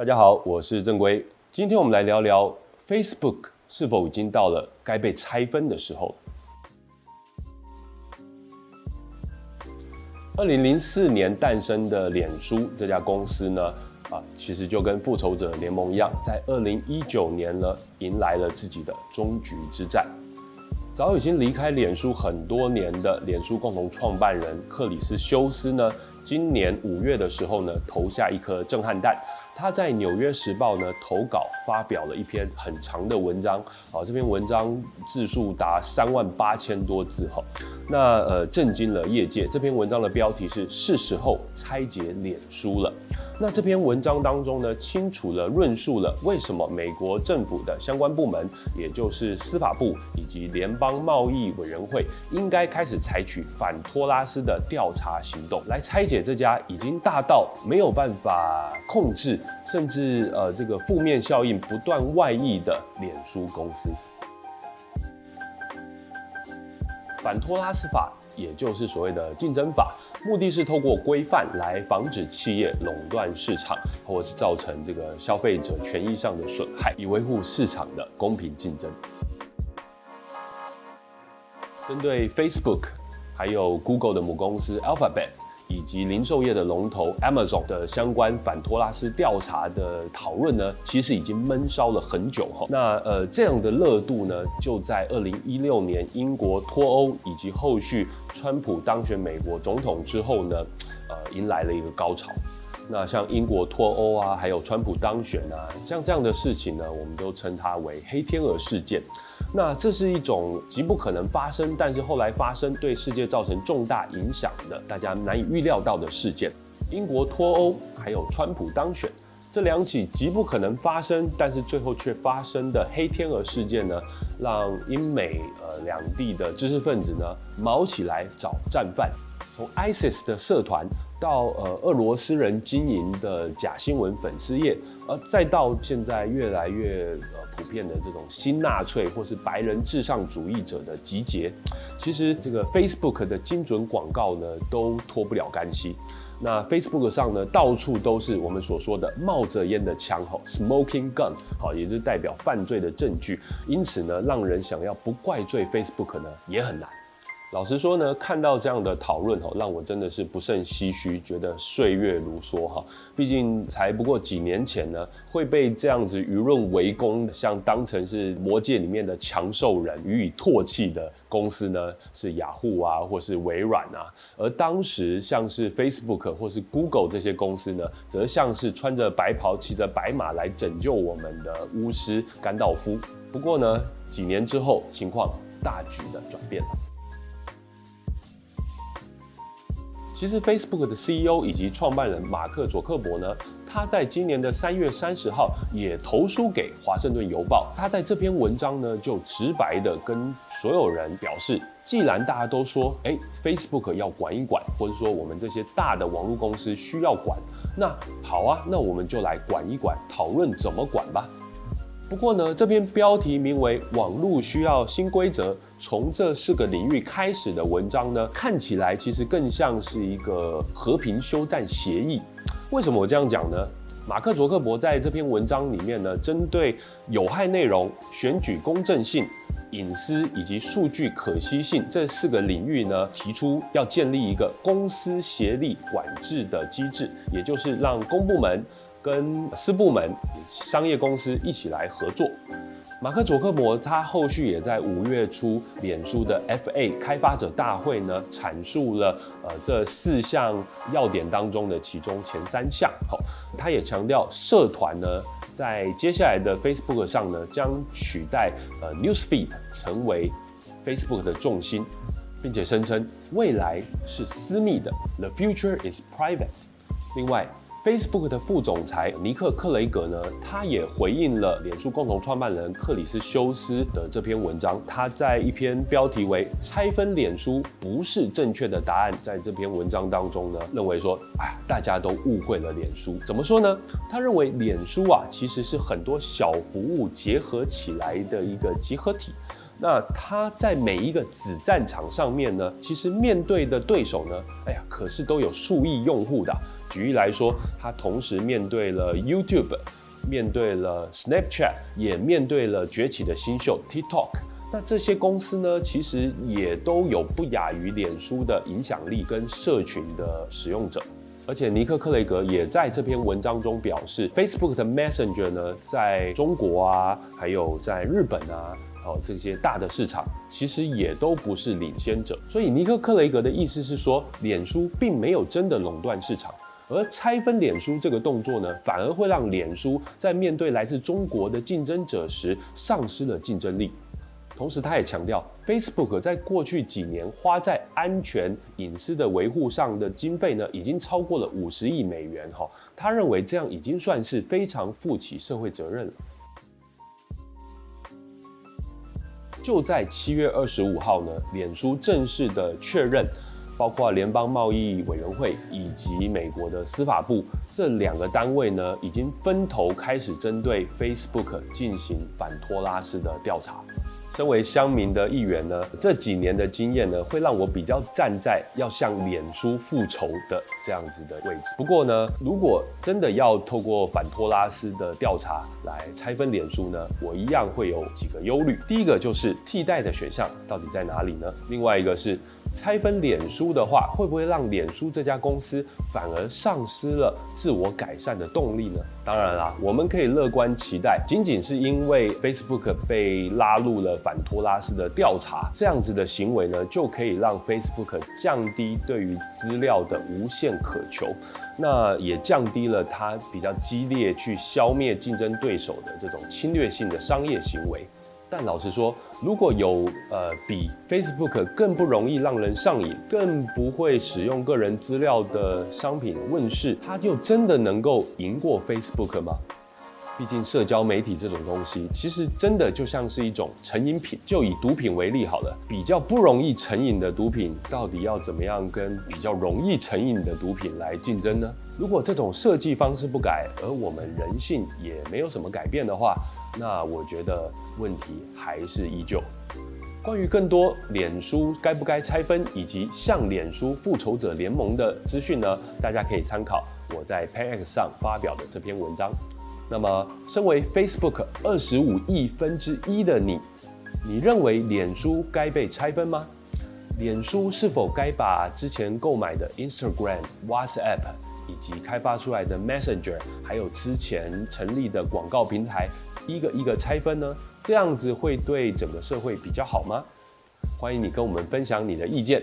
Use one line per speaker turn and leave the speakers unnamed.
大家好，我是正规。今天我们来聊聊 Facebook 是否已经到了该被拆分的时候。二零零四年诞生的脸书这家公司呢，啊，其实就跟复仇者联盟一样，在二零一九年呢，迎来了自己的终局之战。早已经离开脸书很多年的脸书共同创办人克里斯休斯呢，今年五月的时候呢，投下一颗震撼弹。他在《纽约时报》呢投稿发表了一篇很长的文章，啊，这篇文章字数达三万八千多字哈，那呃震惊了业界。这篇文章的标题是“是时候拆解脸书了”。那这篇文章当中呢，清楚地论述了为什么美国政府的相关部门，也就是司法部以及联邦贸易委员会，应该开始采取反托拉斯的调查行动，来拆解这家已经大到没有办法控制，甚至呃这个负面效应不断外溢的脸书公司。反托拉斯法，也就是所谓的竞争法。目的是透过规范来防止企业垄断市场，或是造成这个消费者权益上的损害，以维护市场的公平竞争。针对 Facebook，还有 Google 的母公司 Alphabet。以及零售业的龙头 Amazon 的相关反托拉斯调查的讨论呢，其实已经闷烧了很久哈。那呃这样的热度呢，就在二零一六年英国脱欧以及后续川普当选美国总统之后呢，呃迎来了一个高潮。那像英国脱欧啊，还有川普当选啊，像这样的事情呢，我们都称它为黑天鹅事件。那这是一种极不可能发生，但是后来发生，对世界造成重大影响的，大家难以预料到的事件。英国脱欧，还有川普当选，这两起极不可能发生，但是最后却发生的黑天鹅事件呢，让英美呃两地的知识分子呢卯起来找战犯，从 ISIS 的社团到呃俄罗斯人经营的假新闻粉丝页，而再到现在越来越呃。普遍的这种新纳粹或是白人至上主义者的集结，其实这个 Facebook 的精准广告呢，都脱不了干系。那 Facebook 上呢，到处都是我们所说的冒着烟的枪吼，smoking gun，好，也就是代表犯罪的证据。因此呢，让人想要不怪罪 Facebook 呢，也很难。老实说呢，看到这样的讨论哈，让我真的是不胜唏嘘，觉得岁月如梭哈。毕竟才不过几年前呢，会被这样子舆论围攻，像当成是魔界里面的强兽人予以唾弃的公司呢，是雅虎啊，或是微软啊。而当时像是 Facebook 或是 Google 这些公司呢，则像是穿着白袍、骑着白马来拯救我们的巫师甘道夫。不过呢，几年之后，情况大局的转变了。其实，Facebook 的 CEO 以及创办人马克·佐克伯呢，他在今年的三月三十号也投书给《华盛顿邮报》。他在这篇文章呢，就直白的跟所有人表示，既然大家都说，哎，Facebook 要管一管，或者说我们这些大的网络公司需要管，那好啊，那我们就来管一管，讨论怎么管吧。不过呢，这篇标题名为《网络需要新规则》。从这四个领域开始的文章呢，看起来其实更像是一个和平休战协议。为什么我这样讲呢？马克·卓克伯在这篇文章里面呢，针对有害内容、选举公正性、隐私以及数据可惜性这四个领域呢，提出要建立一个公私协力管制的机制，也就是让公部门跟四部门、商业公司一起来合作。马克·佐克伯他后续也在五月初，脸书的 FA 开发者大会呢，阐述了呃这四项要点当中的其中前三项。好，他也强调社团呢，在接下来的 Facebook 上呢，将取代呃 Newsfeed 成为 Facebook 的重心，并且声称未来是私密的，The future is private。另外。Facebook 的副总裁尼克·克雷格呢，他也回应了脸书共同创办人克里斯·休斯的这篇文章。他在一篇标题为“拆分脸书不是正确的答案”在这篇文章当中呢，认为说，哎，大家都误会了脸书。怎么说呢？他认为脸书啊，其实是很多小服务结合起来的一个集合体。那他在每一个子战场上面呢，其实面对的对手呢，哎呀，可是都有数亿用户的。举例来说，他同时面对了 YouTube，面对了 Snapchat，也面对了崛起的新秀 TikTok。那这些公司呢，其实也都有不亚于脸书的影响力跟社群的使用者。而且尼克克雷格也在这篇文章中表示，Facebook 的 Messenger 呢，在中国啊，还有在日本啊，哦这些大的市场，其实也都不是领先者。所以尼克克雷格的意思是说，脸书并没有真的垄断市场，而拆分脸书这个动作呢，反而会让脸书在面对来自中国的竞争者时，丧失了竞争力。同时，他也强调，Facebook 在过去几年花在安全隐私的维护上的经费呢，已经超过了五十亿美元。哈，他认为这样已经算是非常负起社会责任了。就在七月二十五号呢，脸书正式的确认，包括联邦贸易委员会以及美国的司法部这两个单位呢，已经分头开始针对 Facebook 进行反托拉斯的调查。身为乡民的一员呢，这几年的经验呢，会让我比较站在要向脸书复仇的这样子的位置。不过呢，如果真的要透过反托拉斯的调查来拆分脸书呢，我一样会有几个忧虑。第一个就是替代的选项到底在哪里呢？另外一个是。拆分脸书的话，会不会让脸书这家公司反而丧失了自我改善的动力呢？当然啦，我们可以乐观期待，仅仅是因为 Facebook 被拉入了反托拉斯的调查，这样子的行为呢，就可以让 Facebook 降低对于资料的无限渴求，那也降低了它比较激烈去消灭竞争对手的这种侵略性的商业行为。但老实说，如果有呃比 Facebook 更不容易让人上瘾、更不会使用个人资料的商品问世，它就真的能够赢过 Facebook 吗？毕竟社交媒体这种东西，其实真的就像是一种成瘾品。就以毒品为例好了，比较不容易成瘾的毒品，到底要怎么样跟比较容易成瘾的毒品来竞争呢？如果这种设计方式不改，而我们人性也没有什么改变的话，那我觉得问题还是依旧。关于更多脸书该不该拆分，以及向脸书复仇者联盟的资讯呢，大家可以参考我在 PenX 上发表的这篇文章。那么，身为 Facebook 二十五亿分之一的你，你认为脸书该被拆分吗？脸书是否该把之前购买的 Instagram、WhatsApp 以及开发出来的 Messenger，还有之前成立的广告平台，一个一个拆分呢？这样子会对整个社会比较好吗？欢迎你跟我们分享你的意见。